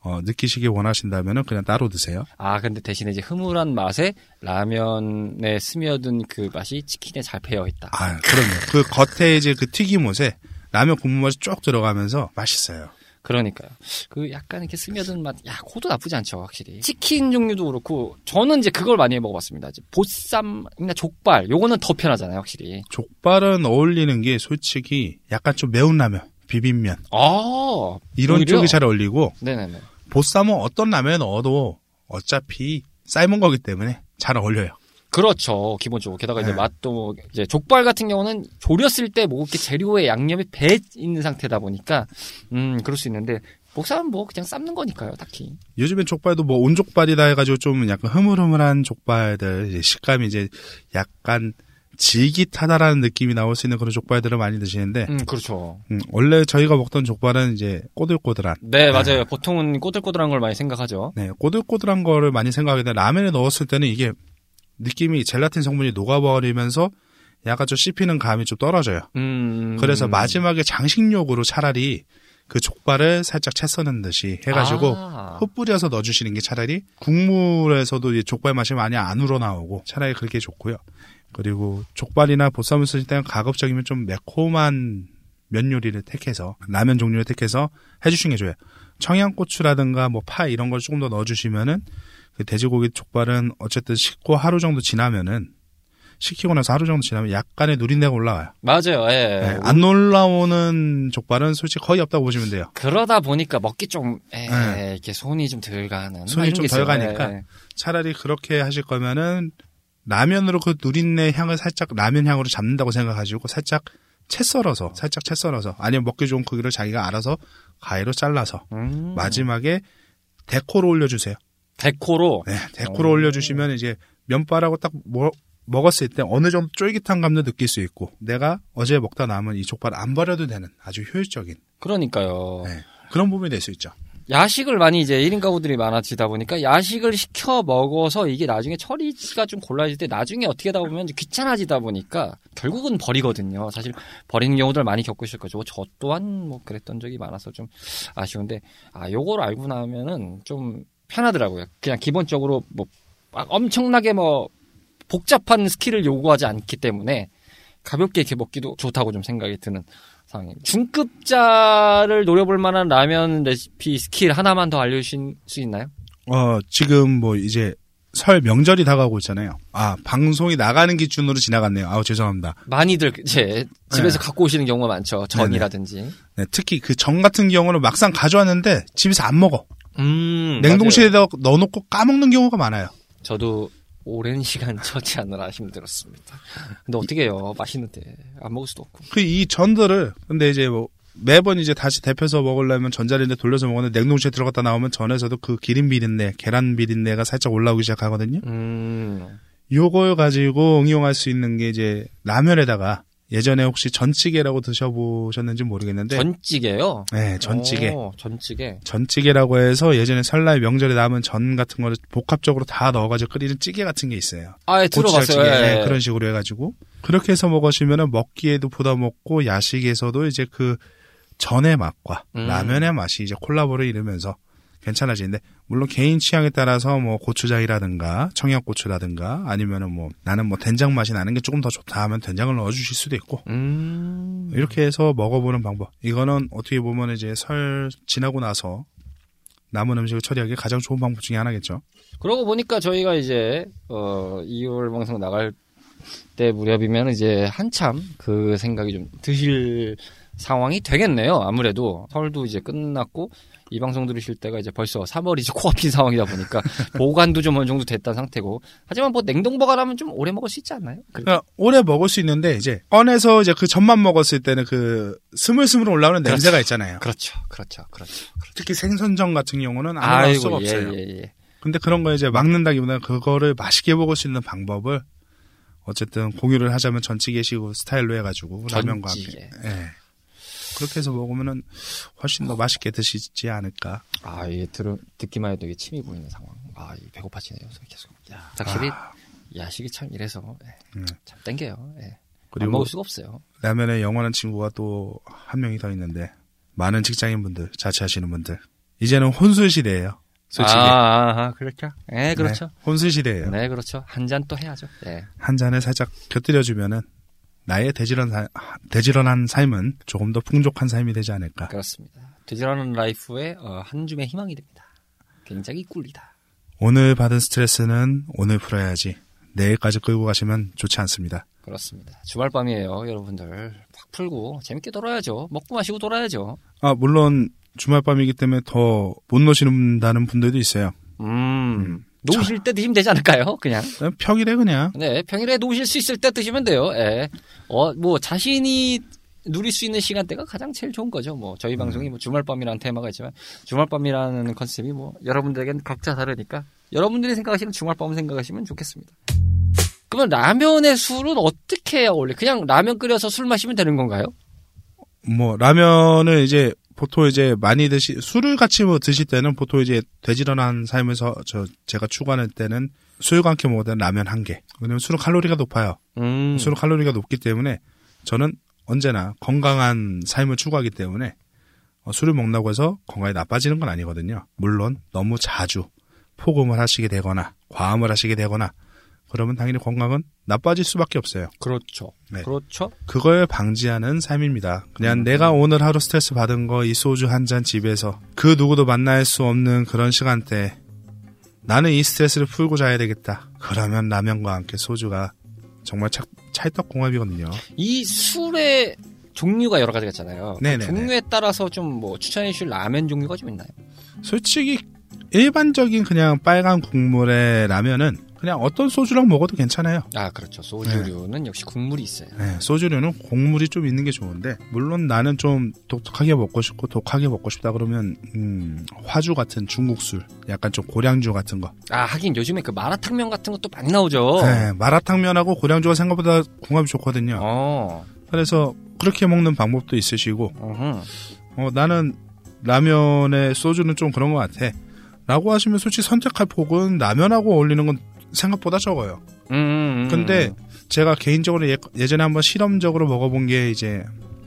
어, 느끼시길 원하신다면은 그냥 따로 드세요. 아, 근데 대신에 이제 흐물한 맛에 라면에 스며든 그 맛이 치킨에 잘 배어 있다. 아, 그럼요. 그 겉에 이제 그 튀김옷에 라면 국물 맛이 쭉 들어가면서 맛있어요. 그러니까요. 그 약간 이렇게 스며든 맛, 야, 그것도 나쁘지 않죠, 확실히. 치킨 종류도 그렇고, 저는 이제 그걸 많이 먹어봤습니다. 이제 보쌈이나 족발, 요거는 더 편하잖아요, 확실히. 족발은 어울리는 게 솔직히 약간 좀 매운 라면, 비빔면 아, 이런 오히려? 쪽이 잘 어울리고 네네네. 보쌈은 어떤 라면에 넣어도 어차피 삶은 거기 때문에 잘 어울려요. 그렇죠, 기본적으로. 게다가 이제 네. 맛도, 뭐 이제 족발 같은 경우는 조렸을 때뭐 이렇게 재료에 양념이 배 있는 상태다 보니까, 음, 그럴 수 있는데, 보쌈은 뭐 그냥 삶는 거니까요, 딱히. 요즘엔 족발도 뭐 온족발이다 해가지고 좀 약간 흐물흐물한 족발들 이제 식감이 이제 약간 질깃하다라는 느낌이 나올 수 있는 그런 족발들을 많이 드시는데 음, 그렇죠. 음, 원래 저희가 먹던 족발은 이제 꼬들꼬들한 네, 맞아요. 보통은 꼬들꼬들한 걸 많이 생각하죠. 네, 꼬들꼬들한 거를 많이 생각하게 되는데 라면에 넣었을 때는 이게 느낌이 젤라틴 성분이 녹아버리면서 약간 좀 씹히는 감이 좀 떨어져요. 음. 그래서 마지막에 장식용으로 차라리 그 족발을 살짝 채 써는 듯이 해가지고 아. 흩뿌려서 넣어주시는 게 차라리 국물에서도 이 족발 맛이 많이 안 우러나오고 차라리 그렇게 좋고요. 그리고 족발이나 보쌈을 쓰실 때는 가급적이면 좀 매콤한 면 요리를 택해서 라면 종류를 택해서 해주시는 게 좋아요. 청양고추라든가 뭐 파 이런 걸 조금 더 넣어주시면은 그 돼지고기 족발은 어쨌든 식고 하루 정도 지나면은 식히고 나서 하루 정도 지나면 약간의 누린내가 올라와요. 맞아요. 예. 네, 안 올라오는 족발은 솔직히 거의 없다고 보시면 돼요. 그러다 보니까 먹기 좀, 에, 네. 이렇게 손이 좀 덜 가는. 손이 좀게 덜. 가니까. 예, 예. 차라리 그렇게 하실 거면은 라면으로 그 누린내 향을 살짝 라면 향으로 잡는다고 생각하시고 살짝 채 썰어서 살짝 채 썰어서 아니면 먹기 좋은 크기로 자기가 알아서 가위로 잘라서 음. 마지막에 데코로 올려주세요. 데코로. 네, 데코로 오. 올려주시면 이제 면발하고 딱 먹, 먹었을 때 어느 정도 쫄깃한 감도 느낄 수 있고 내가 어제 먹다 남은 이 족발 안 버려도 되는 아주 효율적인 그러니까요. 네, 그런 부분이 될 수 있죠. 야식을 많이 이제 1인 가구들이 많아지다 보니까 야식을 시켜 먹어서 이게 나중에 처리가 좀 곤란해질 때 나중에 어떻게 하다 보면 귀찮아지다 보니까 결국은 버리거든요. 사실 버리는 경우들 많이 겪으실 거죠. 저 또한 뭐 그랬던 적이 많아서 좀 아쉬운데 아 요걸 알고 나면은 좀 편하더라고요. 그냥 기본적으로 뭐막 엄청나게 뭐 복잡한 skill을 요구하지 않기 때문에 가볍게 이렇게 먹기도 좋다고 좀 생각이 드는 상황입니다. 중급자를 노려볼 만한 라면 레시피 스킬 하나만 더 알려주실 수 있나요? 어, 지금 뭐 이제 설 명절이 다가오고 있잖아요. 아, 방송이 나가는 기준으로 지나갔네요. 아우, 죄송합니다. 많이들 이제 집에서 네. 갖고 오시는 경우가 많죠. 전이라든지. 네, 특히 그 전 같은 경우는 막상 가져왔는데 집에서 안 먹어. 음. 냉동실에다 넣어놓고 까먹는 경우가 많아요. 저도 오랜 시간 (laughs) 처치하느라 힘들었습니다. 근데 어떻게 해요? 맛있는데 안 먹을 수도 없고. 그 이 전들을 근데 이제 뭐 매번 이제 다시 데펴서 먹으려면 전자레인지에 돌려서 먹는데 냉동실에 들어갔다 나오면 전에서도 그 기름 비린내, 계란 비린내가 살짝 올라오기 시작하거든요. 음. 요걸 가지고 응용할 수 있는 게 이제 라면에다가 예전에 혹시 전찌개라고 드셔보셨는지 모르겠는데 전찌개요? 네, 전찌개. 오, 전찌개. 전찌개라고 해서 예전에 설날 명절에 남은 전 같은 거를 복합적으로 다 넣어가지고 끓이는 찌개 같은 게 있어요. 아, 예, 들어봤어요. 예, 네, 그런 식으로 해가지고 그렇게 해서 먹으시면은 먹기에도 부담 없고 야식에서도 이제 그 전의 맛과 음. 라면의 맛이 이제 콜라보를 이루면서 괜찮아지는데 물론 개인 취향에 따라서 뭐 고추장이라든가 청양고추라든가 아니면은 뭐 나는 뭐 된장 맛이 나는 게 조금 더 좋다 하면 된장을 넣어 주실 수도 있고 음. 이렇게 해서 먹어보는 방법 이거는 어떻게 보면 이제 설 지나고 나서 남은 음식을 처리하기 가장 좋은 방법 중에 하나겠죠. 그러고 보니까 저희가 이제 어 2월 방송 나갈 때 무렵이면 이제 한참 그 생각이 좀 드실 상황이 되겠네요. 아무래도 설도 이제 끝났고 이 방송 들으실 때가 이제 벌써 3월이 이제 코앞인 상황이다 보니까 (laughs) 보관도 좀 어느 정도 됐다는 상태고 하지만 뭐 냉동 보관하면 좀 오래 먹을 수 있지 않나요? 그- 그러니까 오래 먹을 수 있는데 이제 꺼내서 이제 그 전만 먹었을 때는 그 스물스물 올라오는 그렇죠. 냄새가 있잖아요. 그렇죠, 그렇죠, 그렇죠. 특히 생선전 같은 경우는 아무나 할 수가 예, 없어요. 예, 예. 근데 그런 거 이제 막는다기보다는 그거를 맛있게 먹을 수 있는 방법을 어쨌든 공유를 하자면 전찌개식으로 스타일로 해가지고 라면과 함께 전찌개. 예. 그렇게 해서 먹으면은 훨씬 더 맛있게 드시지 않을까. 아, 이게 들 듣기만 해도 이게 침이 보이는 상황. 아, 이 배고파지네요. 계속. 야, 확실히 야식이 참 이래서 예, 음. 참 땡겨요. 예. 안 그리고 먹을 수가 없어요. 라면에 영원한 친구가 또 한 명이 더 있는데 많은 직장인분들 자취하시는 분들 이제는 혼술 시대예요. 솔직히 아, 아, 아, 그렇죠. 예, 그렇죠. 네, 혼술 시대예요. 네, 그렇죠. 한 잔 또 해야죠. 예. 한 잔을 살짝 곁들여 주면은 나의 돼지런 사- 돼지런한 삶은 조금 더 풍족한 삶이 되지 않을까. 그렇습니다. 돼지런한 life의 어, 한 줌의 희망이 됩니다. 굉장히 꿀리다. 오늘 받은 스트레스는 오늘 풀어야지. 내일까지 끌고 가시면 좋지 않습니다. 그렇습니다. 주말 밤이에요, 여러분들. 팍 풀고 재밌게 놀아야죠. 먹고 마시고 놀아야죠. 아 물론 주말 밤이기 때문에 더 못 노시는다는 분들도 있어요. 음. 놓으실 때 드시면 되지 않을까요? 그냥. 그냥 평일에 그냥 네, 평일에 놓으실 수 있을 때 드시면 돼요. 예. 어, 뭐, 자신이 누릴 수 있는 시간대가 가장 제일 좋은 거죠. 뭐, 저희 방송이 뭐 주말밤이라는 테마가 있지만, 주말밤이라는 컨셉이 뭐, 여러분들에겐 각자 다르니까, 여러분들이 생각하시는 주말밤을 생각하시면 좋겠습니다. 그러면 라면의 술은 어떻게 해야 원래? 그냥 라면 끓여서 술 마시면 되는 건가요? 뭐 라면을 이제 보통 이제 많이 드시 술을 같이 뭐 드실 때는 보통 이제 돼지런한 삶에서 저 제가 추구하는 때는 술과 함께 먹을 때는 라면 한 개. 왜냐면 술은 칼로리가 높아요. 음. 술은 칼로리가 높기 때문에 저는 언제나 건강한 삶을 추구하기 때문에 어, 술을 먹는다고 해서 건강이 나빠지는 건 아니거든요. 물론 너무 자주 폭음을 하시게 되거나 과음을 하시게 되거나 그러면 당연히 건강은 나빠질 수밖에 없어요. 그렇죠. 네. 그렇죠. 그걸 방지하는 삶입니다. 그냥 내가 오늘 하루 스트레스 받은 거 이 소주 한 잔 집에서 그 누구도 만날 수 없는 그런 시간대 나는 이 스트레스를 풀고 자야 되겠다. 그러면 라면과 함께 소주가 정말 찰, 찰떡궁합이거든요. 이 술의 종류가 여러 가지가 있잖아요. 그 네네네. 종류에 따라서 좀 뭐 추천해 주실 라면 종류가 좀 있나요? 솔직히 일반적인 그냥 빨간 국물의 라면은 그냥 어떤 소주랑 먹어도 괜찮아요. 아, 그렇죠. 소주류는 역시 국물이 있어요. 네, 소주류는 곡물이 좀 있는 게 좋은데 물론 나는 좀 독특하게 먹고 싶고 독하게 먹고 싶다 그러면 음, 화주 같은 중국 술, 약간 좀 고량주 같은 거. 아, 하긴 요즘에 그 마라탕면 같은 것도 많이 나오죠. 네, 마라탕면하고 고량주가 생각보다 궁합이 좋거든요. 어. 그래서 그렇게 먹는 방법도 있으시고. 어, 나는 라면에 소주는 좀 그런 것 같아. 라고 하시면 솔직히 선택할 폭은 라면하고 어울리는 건 생각보다 적어요. 음, 음, 음. 근데 제가 개인적으로 예, 예전에 한번 실험적으로 먹어본 게 이제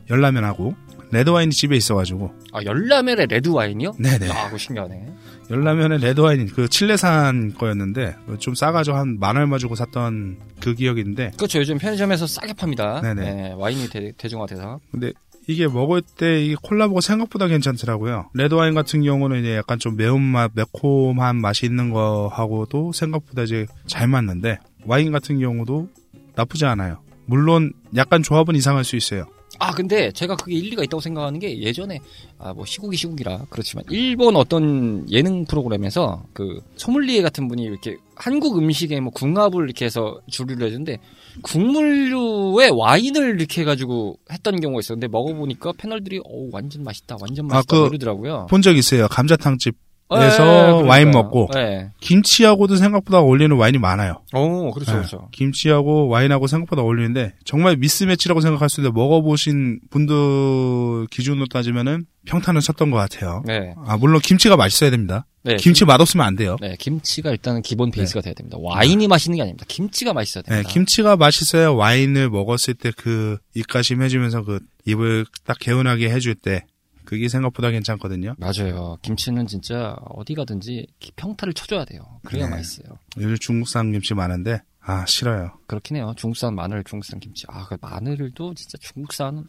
열라면하고 레드와인이 집에 있어가지고 아, 열라면에 레드 와인이요? 네네 아, 그거 신기하네. 열라면에 레드와인 그 칠레산 거였는데 좀 싸가지고 한 만 얼마 주고 샀던 그 기억인데 그렇죠. 요즘 편의점에서 싸게 팝니다. 네네. 네, 와인이 대, 대중화돼서. 근데 이게 먹을 때 이게 콜라보가 생각보다 괜찮더라고요. 레드와인 같은 경우는 이제 약간 좀 매운맛, 매콤한 맛이 있는 거하고도 생각보다 이제 잘 맞는데 와인 같은 경우도 나쁘지 않아요. 물론 약간 조합은 이상할 수 있어요. 아 근데 제가 그게 일리가 있다고 생각하는 게 예전에 아 뭐 시국이 시국이라 그렇지만 일본 어떤 예능 프로그램에서 그 소믈리에 같은 분이 이렇게 한국 음식에 뭐 궁합을 이렇게 해서 주류를 해주는데 국물류에 와인을 이렇게 해가지고 했던 경우가 있었는데 먹어보니까 패널들이 어 완전 맛있다 완전 아, 맛있다 그 이러더라고요. 본 적 있어요. 감자탕집 예, 에서 그러니까요. 와인 먹고. 네. 김치하고도 생각보다 어울리는 와인이 많아요. 오 그렇죠 네. 그렇죠. 김치하고 와인하고 생각보다 어울리는데 정말 미스매치라고 생각할 수 있는데 먹어보신 분들 기준으로 따지면은 평탄을 쳤던 것 같아요. 네. 아 물론 김치가 맛있어야 됩니다. 네. 김치 맛없으면 안 돼요. 네, 김치가 일단은 기본 베이스가 돼야 됩니다. 와인이 맛있는 게 아닙니다. 김치가 맛있어야 네, 됩니다. 김치가 맛있어야 와인을 먹었을 때 그 입가심 해주면서 그 입을 딱 개운하게 해줄 때 그게 생각보다 괜찮거든요. 맞아요. 김치는 진짜 어디 가든지 평타를 쳐줘야 돼요. 그래야 네. 맛있어요. 요즘 중국산 김치 많은데 아 싫어요. 그렇긴 해요. 중국산 마늘, 중국산 김치. 아, 그 마늘도 진짜 중국산은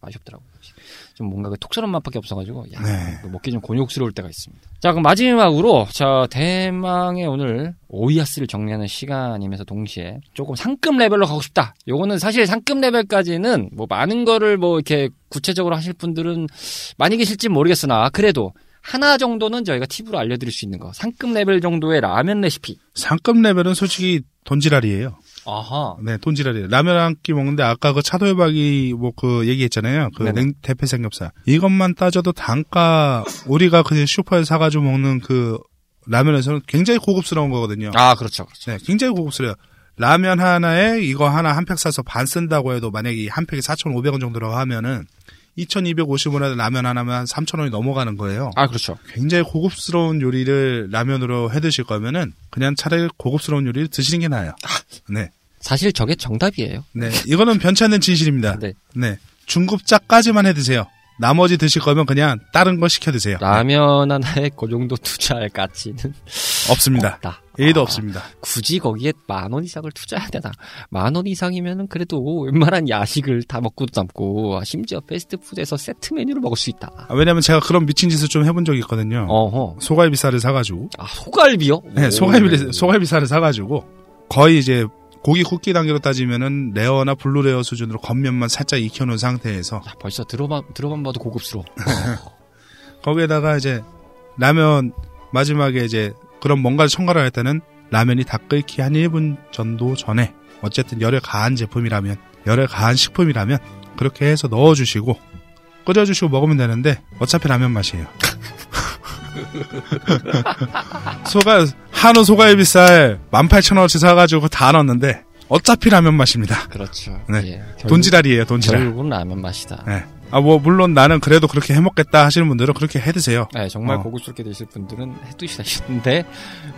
아, 없더라고요. 좀 뭔가 그 톡스러운 맛밖에 없어가지고 야, 네. 그 먹기 좀 곤욕스러울 때가 있습니다. 자, 그럼 마지막으로 자 대망의 오늘 오이아스를 정리하는 시간이면서 동시에 조금 상급 레벨로 가고 싶다. 요거는 사실 상급 레벨까지는 뭐 많은 거를 뭐 이렇게 구체적으로 하실 분들은 많이 계실지 모르겠으나 그래도 하나 정도는 저희가 팁으로 알려드릴 수 있는 거. 상급 레벨 정도의 라면 레시피. 상급 레벨은 솔직히 돈지랄이에요. 아하. 네, 돈지랄이에요. 라면 한 끼 먹는데 아까 그 차돌박이 뭐 그 얘기했잖아요. 그 네네. 냉, 대패 삼겹살. 이것만 따져도 단가 우리가 그냥 슈퍼에서 사가지고 먹는 그 라면에서는 굉장히 고급스러운 거거든요. 아, 그렇죠. 그렇죠. 네, 굉장히 고급스러워요. 라면 하나에 이거 하나 한 팩 사서 반 쓴다고 해도 만약에 이한 팩이 4,500원 정도라고 하면은 2,250원에 라면 하나면 3,000원이 넘어가는 거예요. 아, 그렇죠. 굉장히 고급스러운 요리를 라면으로 해 드실 거면은 그냥 차라리 고급스러운 요리를 드시는 게 나아요. 네. 사실 저게 정답이에요. 네. 이거는 변치 않는 진실입니다. 네. 네. 중급자까지만 해 드세요. 나머지 드실 거면 그냥 다른 거 시켜 드세요. 라면 하나에 그 정도 투자할 가치는 없습니다. 없다. 1도 아, 없습니다. 굳이 거기에 만 원 이상을 투자해야 되나? 만 원 이상이면은 그래도 웬만한 야식을 다 먹고도 남고 심지어 패스트푸드에서 세트 메뉴를 먹을 수 있다. 아, 왜냐면 제가 그런 미친 짓을 좀 해본 적이 있거든요. 어허. 소갈비살을 사가지고. 아 소갈비요? 네, 오. 소갈비, 소갈비살을 사가지고 거의 이제 고기 굽기 단계로 따지면은 rare나 blue rare 수준으로 겉면만 살짝 익혀놓은 상태에서 야, 벌써 들어만 들어만 봐도 고급스러워. (laughs) 거기에다가 이제 라면 마지막에 이제 그런 뭔가를 첨가를 할 때는 라면이 다 끓기 한 1분 정도 전에 어쨌든 열에 가한 제품이라면 열에 가한 식품이라면 그렇게 해서 넣어주시고 끓여주시고 먹으면 되는데 어차피 라면 맛이에요. (laughs) (laughs) 소갈 한우 소갈비살 18,000원어치 사가지고 다 넣었는데 어차피 라면 맛입니다. 그렇죠. 네. 예, 결국- 돈지랄이에요, 돈지랄. 결국은 라면 맛이다. 네. 아, 뭐, 물론 나는 그래도 그렇게 해 먹겠다 하시는 분들은 그렇게 해 드세요. 네, 정말 어. 고급스럽게 드실 분들은 해두시는데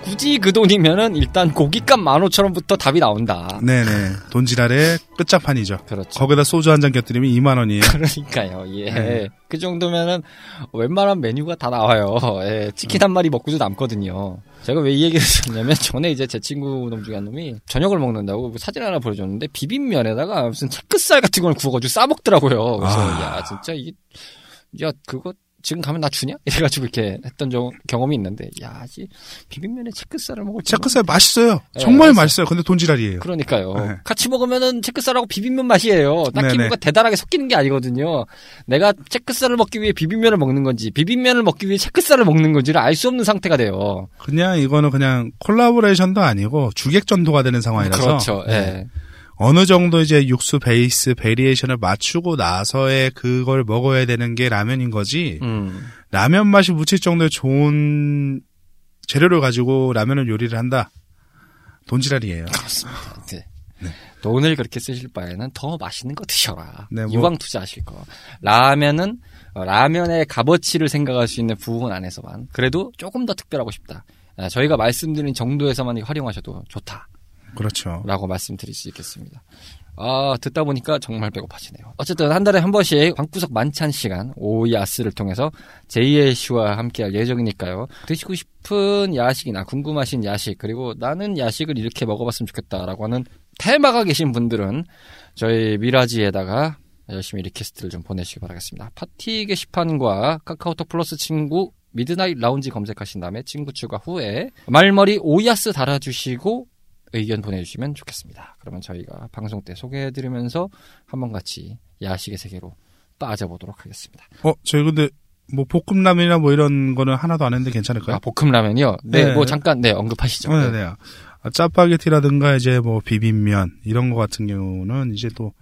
굳이 그 돈이면은 일단 고깃값 15,000원부터 답이 나온다. 네네. 돈지랄의 끝장판이죠. 그렇죠. 거기다 소주 한 잔 곁들이면 2만 원이에요. (laughs) 그러니까요. 예. 네. 그 정도면은 웬만한 메뉴가 다 나와요. 예. 치킨 한 마리 먹고도 남거든요. 제가 왜 이 얘기를 했냐면 전에 이제 제 친구 놈 중에 한 놈이 저녁을 먹는다고 사진 하나 보여줬는데 비빔면에다가 무슨 채끝살 같은 걸 구워가지고 싸 먹더라고요. 그래서 아. 야 진짜 이게 야 그거 지금 가면 나 주냐? (laughs) 이래가지고 이렇게 했던 적- 경험이 있는데 야 씨, 비빔면에 채끝살을 먹을 채끝살 맛있어요. 네, 정말 맛있어요. 맛있어요. 근데 돈지랄이에요. 그러니까요. 네. 같이 먹으면은 채끝살하고 비빔면 맛이에요. 딱히 네네. 뭔가 대단하게 섞이는 게 아니거든요. 내가 채끝살을 먹기 위해 비빔면을 먹는 건지, 비빔면을 먹기 위해 채끝살을 먹는 건지를 알 수 없는 상태가 돼요. 그냥 이거는 그냥 collaboration도 아니고 주객전도가 되는 상황이라서. 그렇죠. 예. 네. 어느 정도 이제 육수 베이스 variation을 맞추고 나서의 그걸 먹어야 되는 게 라면인 거지. 음. 라면 맛이 묻힐 정도의 좋은 재료를 가지고 라면을 요리를 한다. 돈지랄이에요. 그렇습니다. 네. 돈을 그렇게 쓰실 바에는 더 맛있는 거 드셔라. 네, 뭐- 이왕 투자하실 거. 라면은 어, 라면의 값어치를 생각할 수 있는 부분 안에서만 그래도 조금 더 특별하고 싶다. 아, 저희가 말씀드린 정도에서만 활용하셔도 좋다. 그렇죠. 라고 말씀드릴 수 있겠습니다. 아, 듣다 보니까 정말 배고파지네요. 어쨌든 한 달에 한 번씩 방구석 만찬 시간, 오이 아스를 통해서 JL 씨와 함께 할 예정이니까요. 드시고 싶은 야식이나 궁금하신 야식, 그리고 나는 야식을 이렇게 먹어봤으면 좋겠다라고 하는 테마가 계신 분들은 저희 미라지에다가 열심히 request를 좀 보내주시기 바라겠습니다. 파티 게시판과 카카오톡 플러스 친구 미드나잇 라운지 검색하신 다음에 친구 추가 후에 말머리 오야스 달아주시고 의견 보내주시면 좋겠습니다. 그러면 저희가 방송 때 소개해드리면서 한번 같이 야식의 세계로 빠져보도록 하겠습니다. 어, 저희 근데 뭐 볶음라면이나 뭐 이런 거는 하나도 안 했는데 괜찮을까요? 아, 볶음라면이요? 네, 네. 뭐 잠깐 네 언급하시죠. 네, 네. 아, 짜파게티라든가 이제 뭐 비빔면 이런 거 같은 경우는 이제 또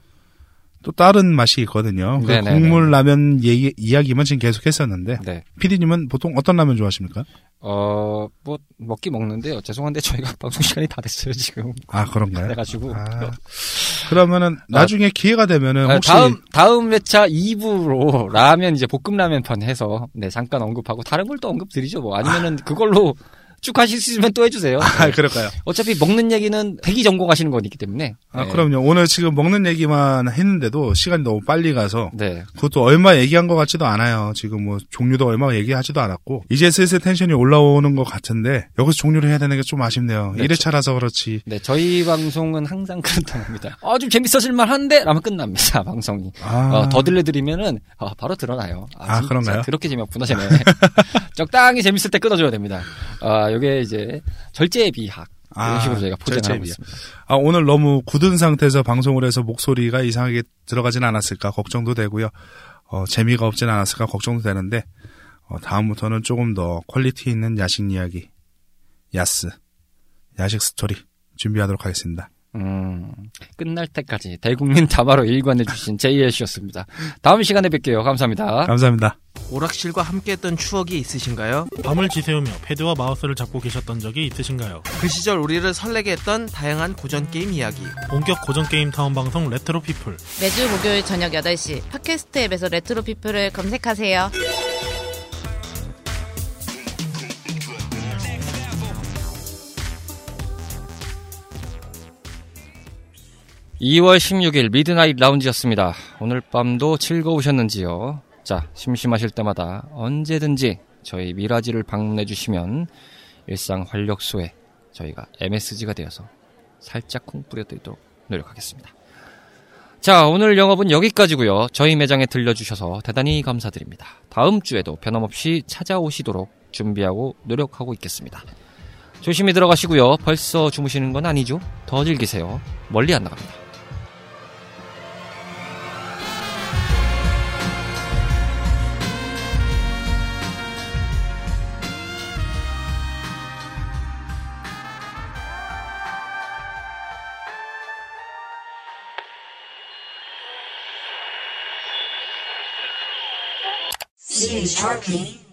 또 다른 맛이 있거든요. 그 네네네. 국물 라면 얘기, 이야기만 지금 계속 했었는데 네. 피디님은 보통 어떤 라면 좋아하십니까? 어, 뭐, 먹기 먹는데요. 죄송한데 저희가 (laughs) 방송 시간이 다 됐어요, 지금. 아 그런가요? 그래가지고. 아, 그러면은 나중에 기회가 되면은 아, 혹시 다음, 다음 회차 2부로 라면, 이제 볶음 라면 편 해서, 네, 잠깐 언급하고, 다른 걸 또 언급 드리죠, 뭐. 아니면은 그걸로 쭉 하실 수 있으면 또 해주세요. 아 (laughs) 그럴까요? 어차피 먹는 얘기는 백이 전공하시는 거기 때문에. 아 네. 그럼요. 오늘 지금 먹는 얘기만 했는데도 시간이 너무 빨리 가서 네. 그것도 얼마 얘기한 것 같지도 않아요. 지금 뭐 종류도 얼마 얘기하지도 않았고 이제 슬슬 텐션이 올라오는 것 같은데 여기서 종료를 해야 되는 게 좀 아쉽네요. 네, 1회차라서 그렇지. 네, 저희 방송은 항상 그렇답니다. 아, 좀 재밌어질 만 한데? 라면 끝납니다, (laughs) 방송이. 아, 어, 더 들려드리면은, 아, 바로 드러나요. 아, 진짜 그런가요? 그렇게 재미없구나, 쟤네. (laughs) 적당히 재밌을 때 끊어줘야 됩니다. 아, 요게 이제, 절제의 미학. 이런 아, 식으로 저희가 포장을 절제의 하고 미학. 있습니다. 아, 오늘 너무 굳은 상태에서 방송을 해서 목소리가 이상하게 들어가진 않았을까 걱정도 되고요. 어, 재미가 없진 않았을까 걱정도 되는데 어, 다음부터는 조금 더 quality 있는 야식 이야기, 야스, 야식 스토리 준비하도록 하겠습니다. 음, 끝날 때까지 대국민 담화로 일관해주신 JL씨였습니다. 다음 시간에 뵐게요. 감사합니다. 감사합니다. 오락실과 함께했던 추억이 있으신가요? 밤을 지새우며 패드와 마우스를 잡고 계셨던 적이 있으신가요? 그 시절 우리를 설레게 했던 다양한 고전 게임 이야기. 본격 고전 게임 타운 방송 레트로 피플 매주 목요일 저녁 8시 팟캐스트 앱에서 레트로 피플을 검색하세요. 2월 16일 미드나잇 라운지였습니다. 오늘 밤도 즐거우셨는지요? 자, 심심하실 때마다 언제든지 저희 미라지를 방문해 주시면 일상 활력소에 저희가 MSG가 되어서 살짝 콩 뿌려드리도록 노력하겠습니다. 자, 오늘 영업은 여기까지고요. 저희 매장에 들려주셔서 대단히 감사드립니다. 다음 주에도 변함없이 찾아오시도록 준비하고 노력하고 있겠습니다. 조심히 들어가시고요. 벌써 주무시는 건 아니죠? 더 즐기세요. 멀리 안 나갑니다. James Tarpley.